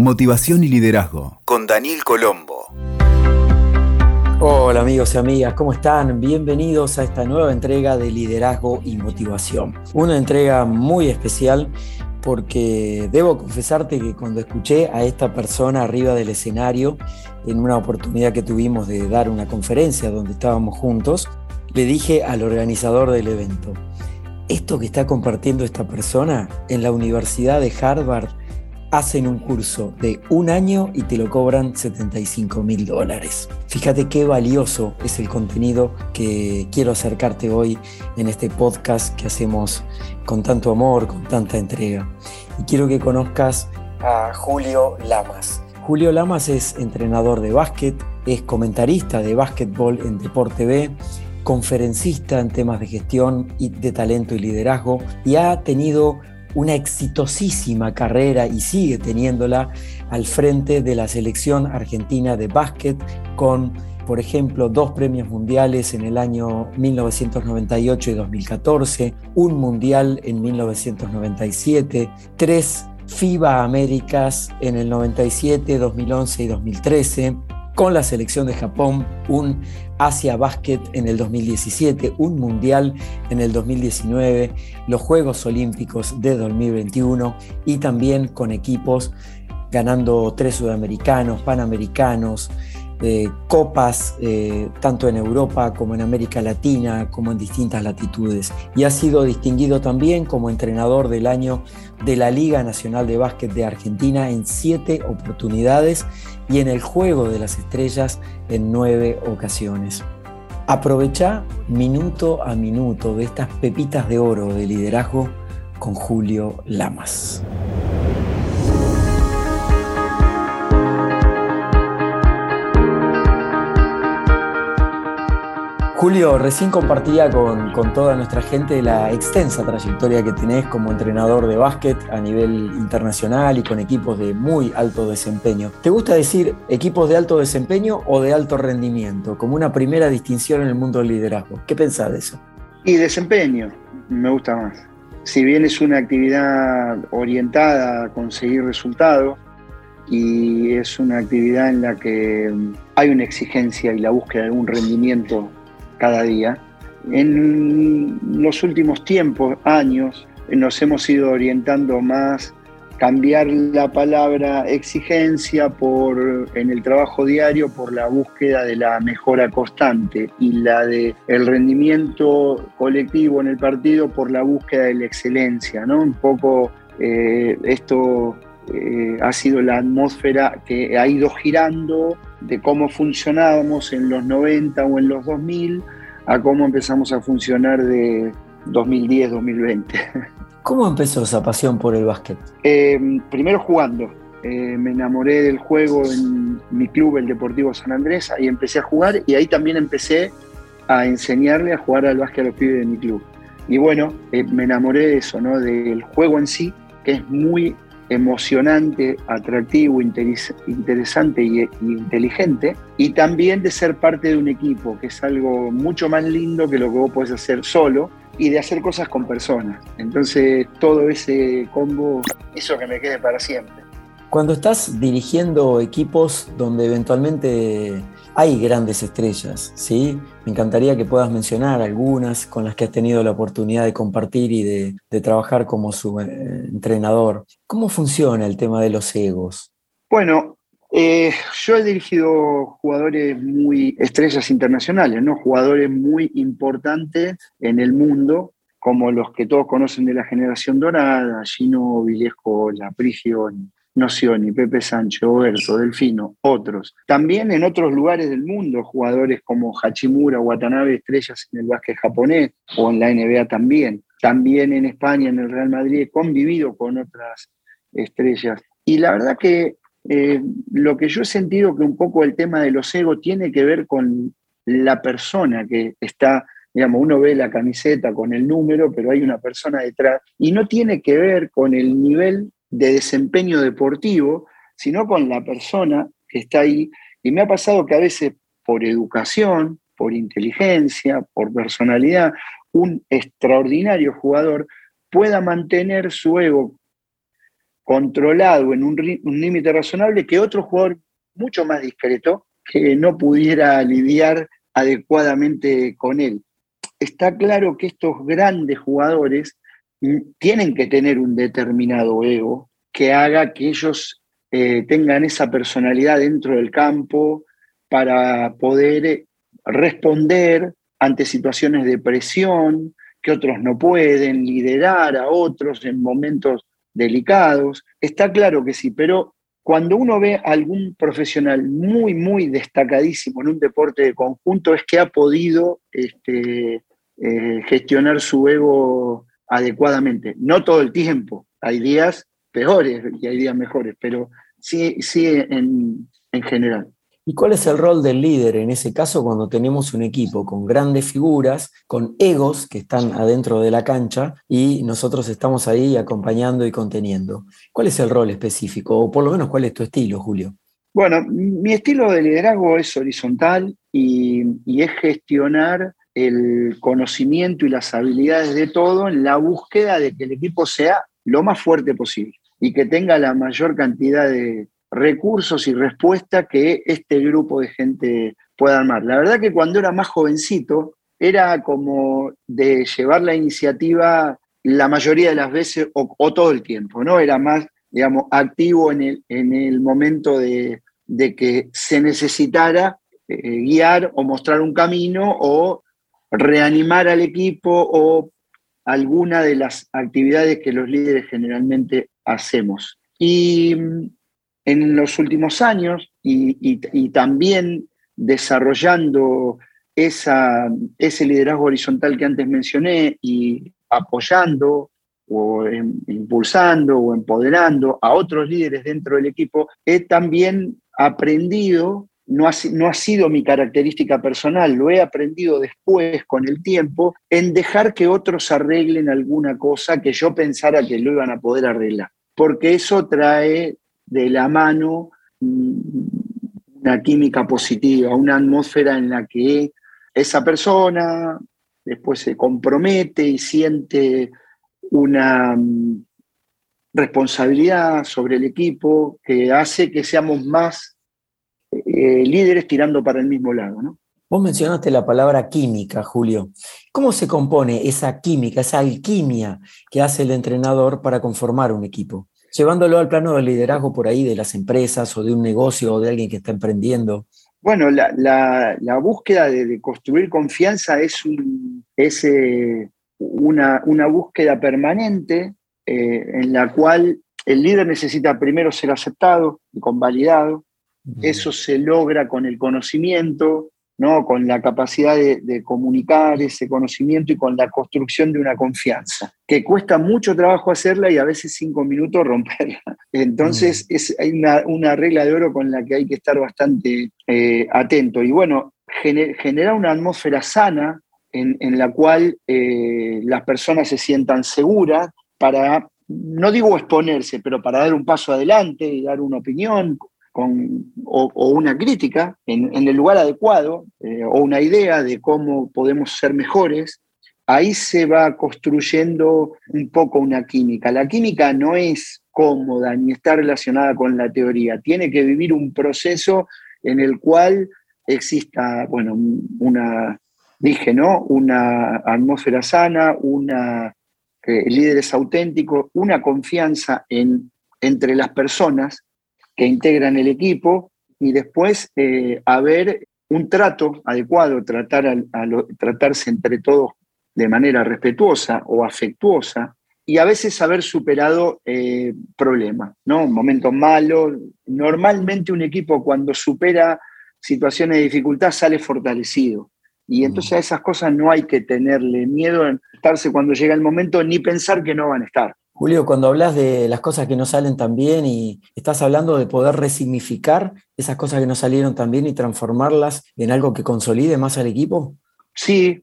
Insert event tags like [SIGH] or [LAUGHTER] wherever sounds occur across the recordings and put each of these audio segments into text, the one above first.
Motivación y liderazgo con Daniel Colombo. Hola amigos y amigas, ¿cómo están? Bienvenidos a esta nueva entrega de Liderazgo y Motivación. Una entrega muy especial porque debo confesarte que cuando escuché a esta persona arriba del escenario, en una oportunidad que tuvimos de dar una conferencia donde estábamos juntos, le dije al organizador del evento, esto que está compartiendo esta persona en la Universidad de Harvard hacen un curso de un año y te lo cobran 75 mil dólares. Fíjate qué valioso es el contenido que quiero acercarte hoy en este podcast que hacemos con tanto amor, con tanta entrega. Y quiero que conozcas a Julio Lamas. Julio Lamas es entrenador de básquet, es comentarista de básquetbol en Deporte B conferencista en temas de gestión y de talento y liderazgo y ha tenido una exitosísima carrera y sigue teniéndola al frente de la selección argentina de básquet con, por ejemplo, dos premios mundiales en el año 1998 y 2014, un mundial en 1997, tres FIBA Américas en el 97, 2011 y 2013 con la selección de Japón, un Asia Basket en el 2017, un Mundial en el 2019, los Juegos Olímpicos de 2021 y también con equipos ganando tres sudamericanos, panamericanos, copas eh, tanto en Europa como en América Latina, como en distintas latitudes. Y ha sido distinguido también como entrenador del año de la Liga Nacional de Básquet de Argentina en siete oportunidades y en el Juego de las Estrellas en nueve ocasiones. Aprovecha minuto a minuto de estas pepitas de oro de liderazgo con Julio Lamas. Julio, recién compartía con, toda nuestra gente la extensa trayectoria que tenés como entrenador de básquet a nivel internacional y con equipos de muy alto desempeño. ¿Te gusta decir equipos de alto desempeño o de alto rendimiento, como una primera distinción en el mundo del liderazgo? ¿Qué pensás de eso? Y desempeño, me gusta más. Si bien es una actividad orientada a conseguir resultados, y es una actividad en la que hay una exigencia y la búsqueda de un rendimiento cada día. En los últimos tiempos, años, nos hemos ido orientando más cambiar la palabra exigencia por en el trabajo diario por la búsqueda de la mejora constante y la de el rendimiento colectivo en el partido por la búsqueda de la excelencia, ¿no? Un poco eh, esto eh, ha sido la atmósfera que ha ido girando de cómo funcionábamos en los 90 o en los 2000 a cómo empezamos a funcionar de 2010-2020. [LAUGHS] ¿Cómo empezó esa pasión por el básquet? Eh, primero jugando. Eh, me enamoré del juego en mi club, el Deportivo San Andrés, ahí empecé a jugar y ahí también empecé a enseñarle a jugar al básquet a los pibes de mi club. Y bueno, me enamoré de eso, ¿no? Del juego en sí, que es muy emocionante, atractivo, interesante y, inteligente, y también de ser parte de un equipo, que es algo mucho más lindo que lo que vos podés hacer solo, y de hacer cosas con personas. Entonces, todo ese combo, eso que me quede para siempre. Cuando estás dirigiendo equipos donde eventualmente hay grandes estrellas, ¿sí? Me encantaría que puedas mencionar algunas con las que has tenido la oportunidad de compartir y de, trabajar como su eh, entrenador. ¿Cómo funciona el tema de los egos? Bueno, eh, yo he dirigido jugadores muy estrellas internacionales, ¿no? Jugadores muy importantes en el mundo, como los que todos conocen de la generación dorada, Gino, Villesco, Laprigio, Nocioni, Pepe Sancho, Oberto, Delfino, otros. También en otros lugares del mundo, jugadores como Hachimura, Watanabe, estrellas en el básquet japonés o en la NBA también. También en España, en el Real Madrid, he convivido con otras estrellas. Y la verdad que eh, lo que yo he sentido que un poco el tema de los egos tiene que ver con la persona que está digamos, uno ve la camiseta con el número, pero hay una persona detrás, y no tiene que ver con el nivel de desempeño deportivo, sino con la persona que está ahí. Y me ha pasado que a veces por educación, por inteligencia, por personalidad, un extraordinario jugador pueda mantener su ego controlado en un, límite razonable que otro jugador mucho más discreto que no pudiera lidiar adecuadamente con él. Está claro que estos grandes jugadores tienen que tener un determinado ego que haga que ellos eh, tengan esa personalidad dentro del campo para poder eh, responder ante situaciones de presión que otros no pueden, liderar a otros en momentos delicados. Está claro que sí, pero cuando uno ve a algún profesional muy, muy destacadísimo en un deporte de conjunto, es que ha podido este, eh, gestionar su ego adecuadamente. No todo el tiempo, hay días peores y hay días mejores, pero sí, sí en, en general. ¿Y cuál es el rol del líder en ese caso cuando tenemos un equipo con grandes figuras, con egos que están adentro de la cancha y nosotros estamos ahí acompañando y conteniendo? ¿Cuál es el rol específico? O por lo menos, ¿cuál es tu estilo, Julio? Bueno, mi estilo de liderazgo es horizontal y, y es gestionar el conocimiento y las habilidades de todo en la búsqueda de que el equipo sea lo más fuerte posible y que tenga la mayor cantidad de, recursos y respuestas que este grupo de gente pueda armar. La verdad que cuando era más jovencito era como de llevar la iniciativa la mayoría de las veces o, todo el tiempo, ¿no? Era más, digamos, activo en el, en el momento de, que se necesitara eh, guiar o mostrar un camino o reanimar al equipo o alguna de las actividades que los líderes generalmente hacemos. Y en los últimos años y, también desarrollando esa, ese liderazgo horizontal que antes mencioné y apoyando o impulsando o empoderando a otros líderes dentro del equipo, he también aprendido, no ha, sido mi característica personal, lo he aprendido después con el tiempo, en dejar que otros arreglen alguna cosa que yo pensara que lo iban a poder arreglar, porque eso trae de la mano una química positiva, una atmósfera en la que esa persona después se compromete y siente una mm, responsabilidad sobre el equipo que hace que seamos más eh, líderes tirando para el mismo lado. ¿no? Vos mencionaste la palabra química, Julio. ¿Cómo se compone esa química, esa alquimia que hace el entrenador para conformar un equipo? llevándolo al plano del liderazgo por ahí de las empresas o de un negocio o de alguien que está emprendiendo? Bueno, la, búsqueda de, construir confianza es, eh, una, búsqueda permanente eh, en la cual el líder necesita primero ser aceptado y convalidado. Eso se logra con el conocimiento, ¿no? con la capacidad de, comunicar ese conocimiento y con la construcción de una confianza, que cuesta mucho trabajo hacerla y a veces cinco minutos romperla. [LAUGHS] Entonces mm. es, hay una, regla de oro con la que hay que estar bastante eh, atento. Y bueno, generar una atmósfera sana en, la cual eh, las personas se sientan seguras para, no digo exponerse, pero para dar un paso adelante y dar una opinión, o, una crítica en, el lugar adecuado eh, o una idea de cómo podemos ser mejores, ahí se va construyendo un poco una química. La química no es cómoda ni está relacionada con la teoría, tiene que vivir un proceso en el cual exista, bueno, una, dije, ¿no? Una atmósfera sana, una, eh, líderes auténticos, una confianza en, entre las personas que integran el equipo y después eh, haber un trato adecuado, tratar a, tratarse entre todos de manera respetuosa o afectuosa y a veces haber superado eh, problemas, ¿no? Momentos malos. Normalmente un equipo cuando supera situaciones de dificultad sale fortalecido. Y entonces a esas cosas no hay que tenerle miedo en estarse cuando llega el momento ni pensar que no van a estar. Julio, cuando hablas de las cosas que no salen tan bien y estás hablando de poder resignificar esas cosas que no salieron tan bien y transformarlas en algo que consolide más al equipo. Sí,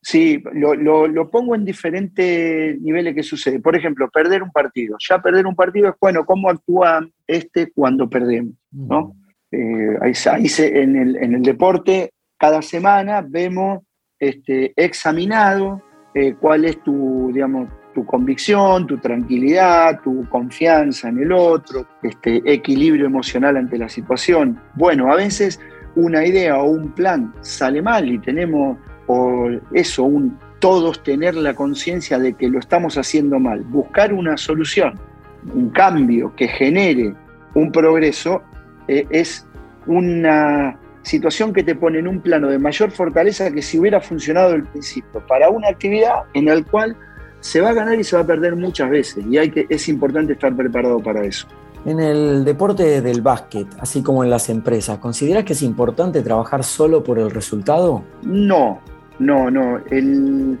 sí, lo, pongo en diferentes niveles que sucede. Por ejemplo, perder un partido. Ya perder un partido es, bueno, ¿cómo actúa este cuando perdemos? ¿no? Mm. Eh, ahí, en, el, deporte, cada semana vemos este, examinado eh, cuál es tu, digamos, tu convicción, tu tranquilidad, tu confianza en el otro, este equilibrio emocional ante la situación. Bueno, a veces una idea o un plan sale mal y tenemos o eso, un, todos tener la conciencia de que lo estamos haciendo mal, buscar una solución, un cambio que genere un progreso, eh, es una situación que te pone en un plano de mayor fortaleza que si hubiera funcionado el principio para una actividad en la cual se va a ganar y se va a perder muchas veces y hay que, es importante estar preparado para eso. En el deporte del básquet, así como en las empresas, ¿consideras que es importante trabajar solo por el resultado? No, no, no. El,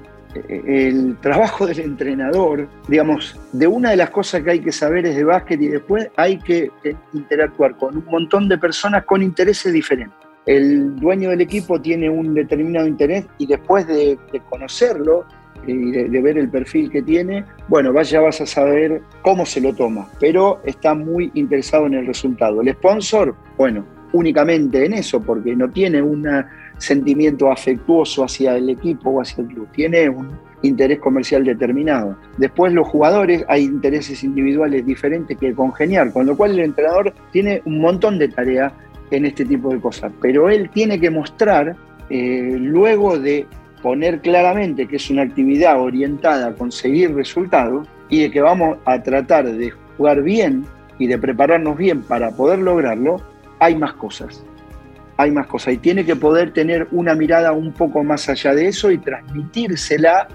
el trabajo del entrenador, digamos, de una de las cosas que hay que saber es de básquet y después hay que interactuar con un montón de personas con intereses diferentes. El dueño del equipo tiene un determinado interés y después de, conocerlo y de, ver el perfil que tiene, bueno, ya vas a saber cómo se lo toma, pero está muy interesado en el resultado. El sponsor, bueno, únicamente en eso, porque no tiene una sentimiento afectuoso hacia el equipo o hacia el club, tiene un interés comercial determinado. Después los jugadores hay intereses individuales diferentes que congeniar, con lo cual el entrenador tiene un montón de tareas en este tipo de cosas, pero él tiene que mostrar, eh, luego de poner claramente que es una actividad orientada a conseguir resultados y de que vamos a tratar de jugar bien y de prepararnos bien para poder lograrlo, hay más cosas hay más cosas y tiene que poder tener una mirada un poco más allá de eso y transmitírsela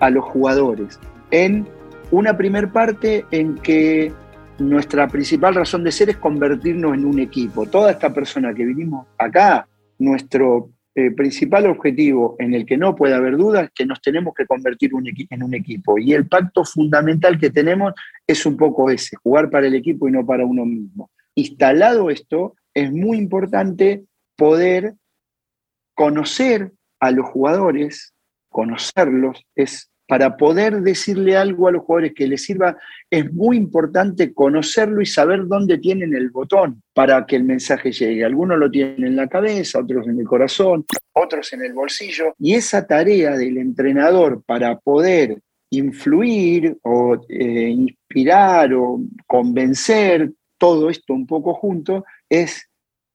a los jugadores. En una primer parte en que nuestra principal razón de ser es convertirnos en un equipo. Toda esta persona que vinimos acá, nuestro eh, principal objetivo en el que no puede haber dudas es que nos tenemos que convertir en un equipo. Y el pacto fundamental que tenemos es un poco ese, jugar para el equipo y no para uno mismo. Instalado esto, es muy importante poder conocer a los jugadores, conocerlos, es para poder decirle algo a los jugadores que les sirva, es muy importante conocerlo y saber dónde tienen el botón para que el mensaje llegue. Algunos lo tienen en la cabeza, otros en el corazón, otros en el bolsillo. Y esa tarea del entrenador para poder influir o eh, inspirar o convencer todo esto un poco junto es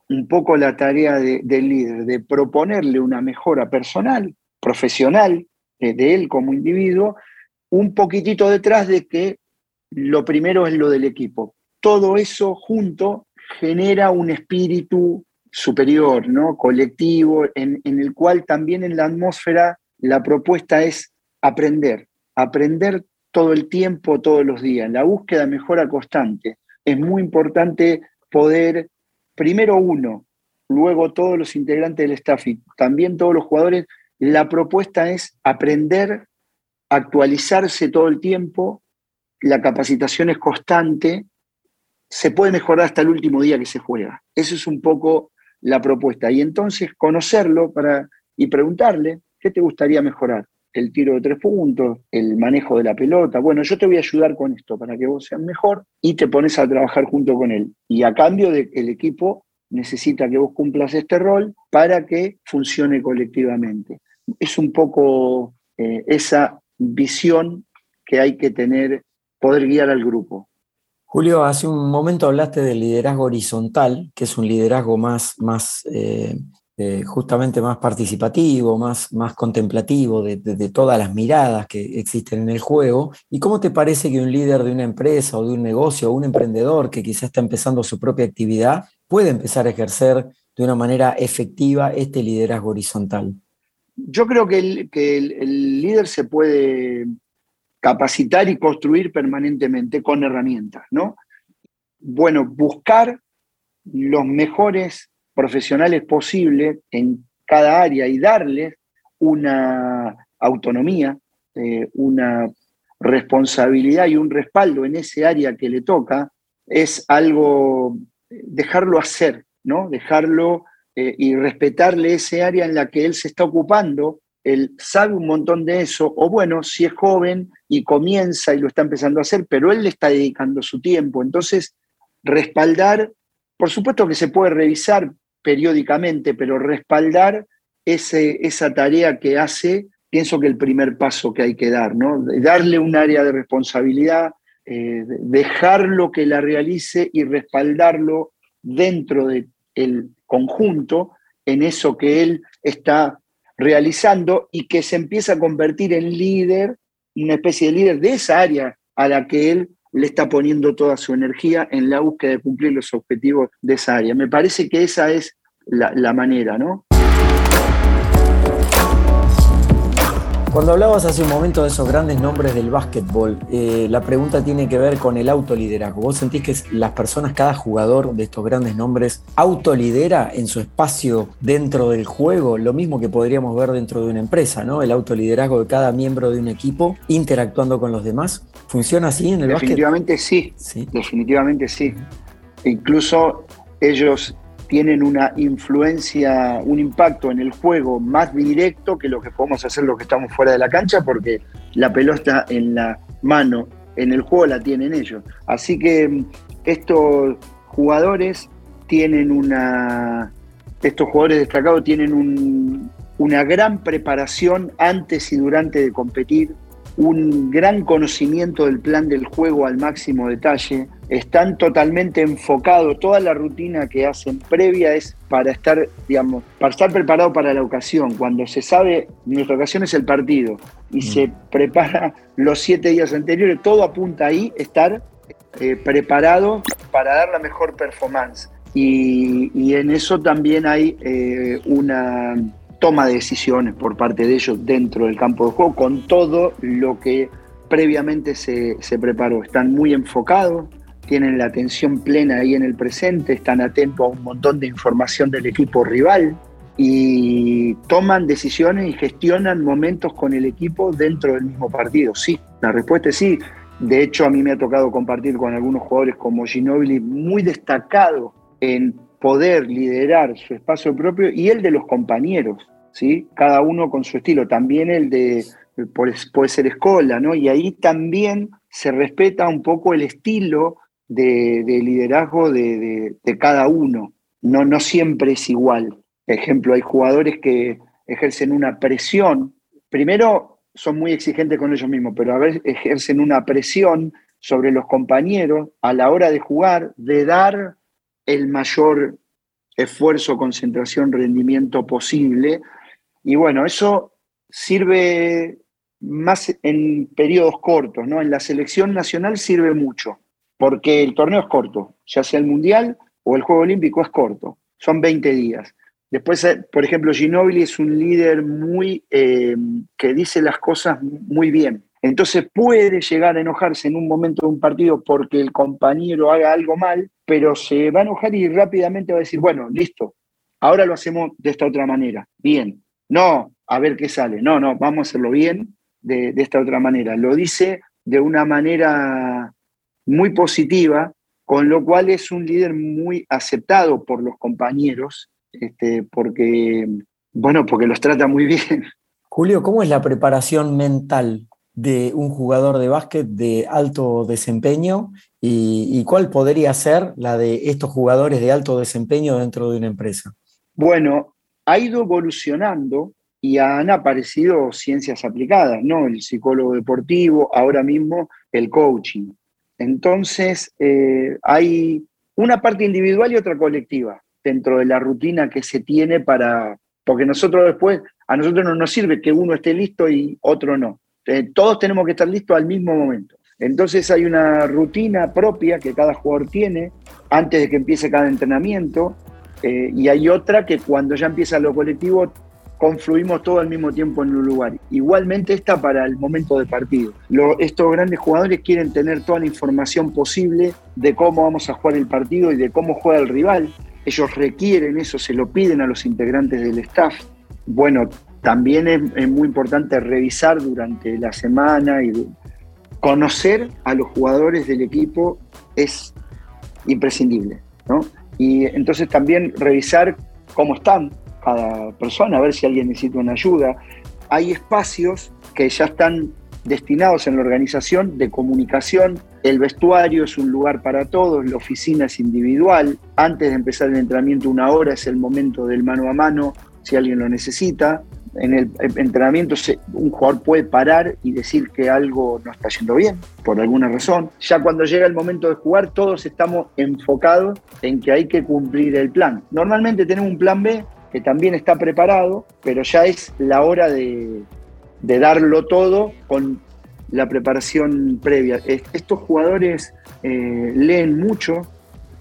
un poco la tarea del líder, de proponerle una mejora personal, profesional, de él como individuo, un poquitito detrás de que lo primero es lo del equipo. Todo eso junto genera un espíritu superior, ¿no? colectivo, en, el cual también en la atmósfera la propuesta es aprender, aprender todo el tiempo, todos los días, la búsqueda mejora constante. Es muy importante poder primero uno, luego todos los integrantes del staff y también todos los jugadores, la propuesta es aprender, actualizarse todo el tiempo, la capacitación es constante, se puede mejorar hasta el último día que se juega. Eso es un poco la propuesta. Y entonces conocerlo para, y preguntarle, ¿qué te gustaría mejorar? El tiro de tres puntos, el manejo de la pelota. Bueno, yo te voy a ayudar con esto para que vos seas mejor y te pones a trabajar junto con él. Y a cambio de el equipo necesita que vos cumplas este rol para que funcione colectivamente. Es un poco eh, esa visión que hay que tener, poder guiar al grupo. Julio, hace un momento hablaste del liderazgo horizontal, que es un liderazgo más, más eh, eh, justamente más participativo, más, más contemplativo de, todas las miradas que existen en el juego. ¿Y cómo te parece que un líder de una empresa o de un negocio o un emprendedor que quizás está empezando su propia actividad puede empezar a ejercer de una manera efectiva este liderazgo horizontal? Yo creo que el, que el líder se puede capacitar y construir permanentemente con herramientas, ¿no? Bueno, buscar los mejores profesionales posibles en cada área y darles una autonomía, eh, una responsabilidad y un respaldo en ese área que le toca, es algo, dejarlo hacer, ¿no? Dejarlo eh, y respetarle ese área en la que él se está ocupando, él sabe un montón de eso, o bueno, si es joven y comienza y lo está empezando a hacer, pero él le está dedicando su tiempo. Entonces, respaldar, por supuesto que se puede revisar periódicamente, pero respaldar ese, esa tarea que hace pienso que el primer paso que hay que dar, ¿no? Darle un área de responsabilidad, eh, dejarlo que la realice y respaldarlo dentro del conjunto en eso que él está realizando y que se empieza a convertir en líder, una especie de líder de esa área a la que él le está poniendo toda su energía en la búsqueda de cumplir los objetivos de esa área. Me parece que esa es la, la manera, ¿no? Cuando hablabas hace un momento de esos grandes nombres del básquetbol, eh, la pregunta tiene que ver con el autoliderazgo. ¿Vos sentís que las personas, cada jugador de estos grandes nombres, autolidera en su espacio dentro del juego? Lo mismo que podríamos ver dentro de una empresa, ¿no? El autoliderazgo de cada miembro de un equipo interactuando con los demás. ¿Funciona así en el definitivamente Sí, sí, definitivamente sí. Incluso ellos tienen una influencia, un impacto en el juego más directo que lo que podemos hacer los que estamos fuera de la cancha, porque la pelota en la mano, en el juego la tienen ellos. Así que mm, estos jugadores tienen una, estos jugadores destacados tienen una gran preparación antes y durante de competir, un gran conocimiento del plan del juego al máximo detalle, están totalmente enfocados, toda la rutina que hacen previa es para estar, digamos, para estar preparado para la ocasión. Cuando se sabe, nuestra ocasión es el partido y mm. se prepara los siete días anteriores, todo apunta ahí, estar eh, preparado para dar la mejor performance. Y, en eso también hay eh, una toma de decisiones por parte de ellos dentro del campo de juego con todo lo que previamente se, se preparó. Están muy enfocados, tienen la atención plena ahí en el presente, están atentos a un montón de información del equipo rival y toman decisiones y gestionan momentos con el equipo dentro del mismo partido. Sí, la respuesta es sí. De hecho, a mí me ha tocado compartir con algunos jugadores como Ginobili, muy destacado en poder liderar su espacio propio y el de los compañeros, ¿sí? Cada uno con su estilo, también el de, puede ser escola, ¿no? Y ahí también se respeta un poco el estilo de, liderazgo de, cada uno. No, no siempre es igual. Ejemplo, hay jugadores que ejercen una presión. Primero, son muy exigentes con ellos mismos, pero a veces ejercen una presión sobre los compañeros a la hora de jugar, de dar el mayor esfuerzo, concentración, rendimiento posible. Y bueno, eso sirve más en periodos cortos, ¿no? En la selección nacional sirve mucho porque el torneo es corto, ya sea el Mundial o el Juego Olímpico es corto, son 20 días. Después, eh, por ejemplo, Ginobili es un líder muy eh, que dice las cosas muy bien. Entonces puede llegar a enojarse en un momento de un partido porque el compañero haga algo mal, pero se va a enojar y rápidamente va a decir, bueno, listo, ahora lo hacemos de esta otra manera. Bien. No, a ver qué sale. No, no, vamos a hacerlo bien de, de esta otra manera. Lo dice de una manera muy positiva, con lo cual es un líder muy aceptado por los compañeros, este, porque, bueno, porque los trata muy bien. Julio, ¿cómo es la preparación mental de un jugador de básquet de alto desempeño y, y, cuál podría ser la de estos jugadores de alto desempeño dentro de una empresa? Bueno, ha ido evolucionando y han aparecido ciencias aplicadas, ¿no? El psicólogo deportivo, ahora mismo el coaching. Entonces, eh, hay una parte individual y otra colectiva dentro de la rutina que se tiene para, porque nosotros después, a nosotros no nos sirve que uno esté listo y otro no. Eh, todos tenemos que estar listos al mismo momento. Entonces hay una rutina propia que cada jugador tiene antes de que empiece cada entrenamiento eh, y hay otra que cuando ya empieza lo colectivo confluimos todo al mismo tiempo en un lugar. Igualmente está para el momento de partido. estos grandes jugadores quieren tener toda la información posible de cómo vamos a jugar el partido y de cómo juega el rival. Ellos requieren eso, se lo piden a los integrantes del staff. Bueno, también es, muy importante revisar durante la semana y conocer a los jugadores del equipo es imprescindible, ¿no? Y entonces también revisar cómo están, cada persona, a ver si alguien necesita una ayuda. Hay espacios que ya están destinados en la organización de comunicación. El vestuario es un lugar para todos, la oficina es individual. Antes de empezar el entrenamiento, una hora es el momento del mano a mano, si alguien lo necesita. En el entrenamiento un jugador puede parar y decir que algo no está yendo bien, por alguna razón. Ya cuando llega el momento de jugar, todos estamos enfocados en que hay que cumplir el plan. Normalmente tenemos un plan B que también está preparado, pero ya es la hora de, darlo todo con la preparación previa. Estos jugadores eh, leen mucho,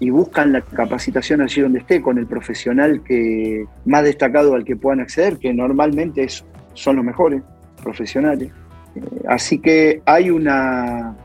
y buscan la capacitación allí donde esté, con el profesional que más destacado al que puedan acceder, que normalmente son los mejores profesionales. Eh, así que hay una,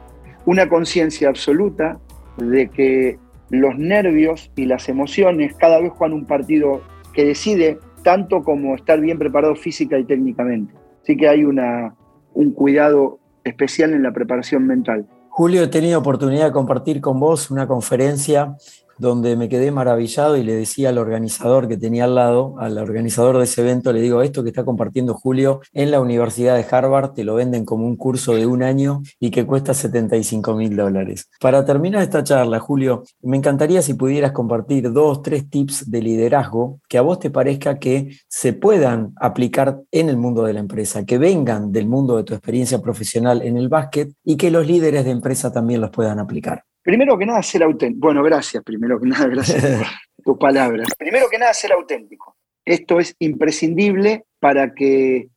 una conciencia absoluta de que los nervios y las emociones cada vez juegan un partido que decide tanto como estar bien preparado física y técnicamente. Así que hay una, un cuidado especial en la preparación mental. Julio, he tenido oportunidad de compartir con vos una conferencia donde me quedé maravillado y le decía al organizador que tenía al lado, al organizador de ese evento, le digo, esto que está compartiendo Julio en la Universidad de Harvard, te lo venden como un curso de un año y que cuesta 75 mil dólares. Para terminar esta charla, Julio, me encantaría si pudieras compartir dos, tres tips de liderazgo que a vos te parezca que se puedan aplicar en el mundo de la empresa, que vengan del mundo de tu experiencia profesional en el básquet y que los líderes de empresa también los puedan aplicar. Primero que nada, ser auténtico. Bueno, gracias, primero que nada, gracias por [LAUGHS] tus palabras. Primero que nada, ser auténtico. Esto es imprescindible para que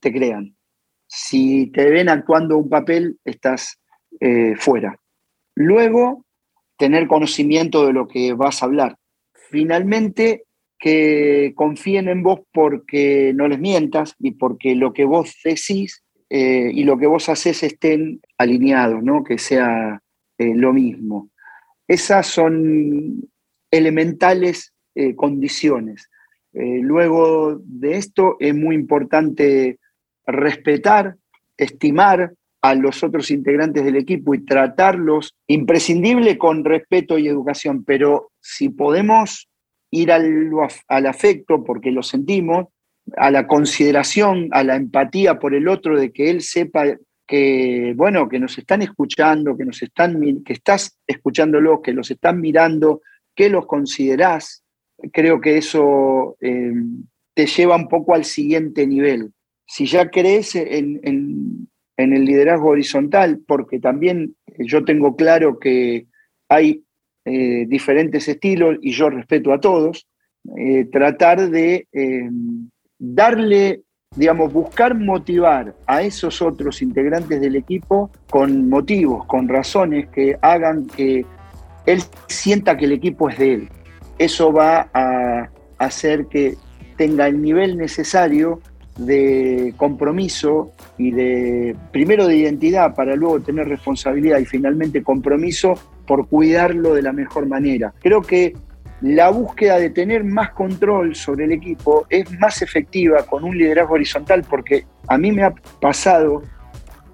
te crean. Si te ven actuando un papel, estás eh, fuera. Luego, tener conocimiento de lo que vas a hablar. Finalmente, que confíen en vos porque no les mientas y porque lo que vos decís eh, y lo que vos haces estén alineados, ¿no? que sea eh, lo mismo. Esas son elementales eh, condiciones. Eh, luego de esto es muy importante respetar, estimar a los otros integrantes del equipo y tratarlos imprescindible con respeto y educación, pero si podemos ir al, al afecto porque lo sentimos, a la consideración, a la empatía por el otro, de que él sepa que, bueno, que nos están escuchando, que nos están, que estás escuchándolos, que los están mirando, que los considerás. Creo que eso eh, te lleva un poco al siguiente nivel. Si ya crees en, el liderazgo horizontal, porque también yo tengo claro que hay eh, diferentes estilos y yo respeto a todos, eh, tratar de darle digamos, buscar motivar a esos otros integrantes del equipo con motivos, con razones que hagan que él sienta que el equipo es de él. Eso va a hacer que tenga el nivel necesario de compromiso y de, primero de identidad para luego tener responsabilidad y finalmente compromiso por cuidarlo de la mejor manera. Creo que la búsqueda de tener más control sobre el equipo es más efectiva con un liderazgo horizontal, porque a mí me ha pasado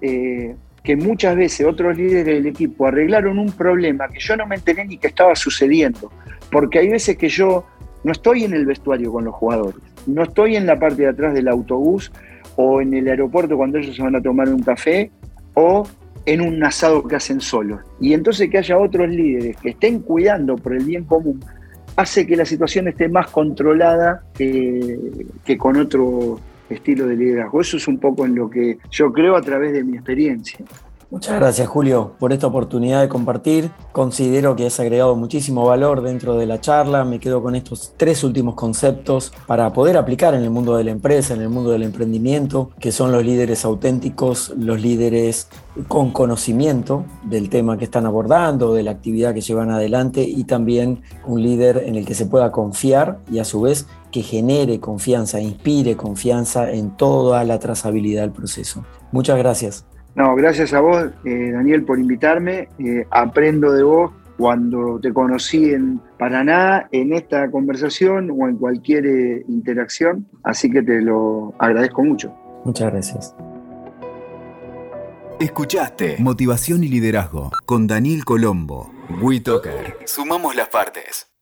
eh, que muchas veces otros líderes del equipo arreglaron un problema que yo no me enteré ni que estaba sucediendo, porque hay veces que yo no estoy en el vestuario con los jugadores, no estoy en la parte de atrás del autobús o en el aeropuerto cuando ellos se van a tomar un café o en un asado que hacen solos. Y entonces que haya otros líderes que estén cuidando por el bien común hace que la situación esté más controlada que, con otro estilo de liderazgo. Eso es un poco en lo que yo creo a través de mi experiencia. Muchas gracias Julio por esta oportunidad de compartir. Considero que has agregado muchísimo valor dentro de la charla. Me quedo con estos tres últimos conceptos para poder aplicar en el mundo de la empresa, en el mundo del emprendimiento, que son los líderes auténticos, los líderes con conocimiento del tema que están abordando, de la actividad que llevan adelante y también un líder en el que se pueda confiar y a su vez que genere confianza, inspire confianza en toda la trazabilidad del proceso. Muchas gracias. No, gracias a vos, eh, Daniel, por invitarme. Eh, aprendo de vos cuando te conocí en Paraná, en esta conversación o en cualquier eh, interacción. Así que te lo agradezco mucho. Muchas gracias. Escuchaste Motivación y Liderazgo con Daniel Colombo. WeToker. Sumamos las partes.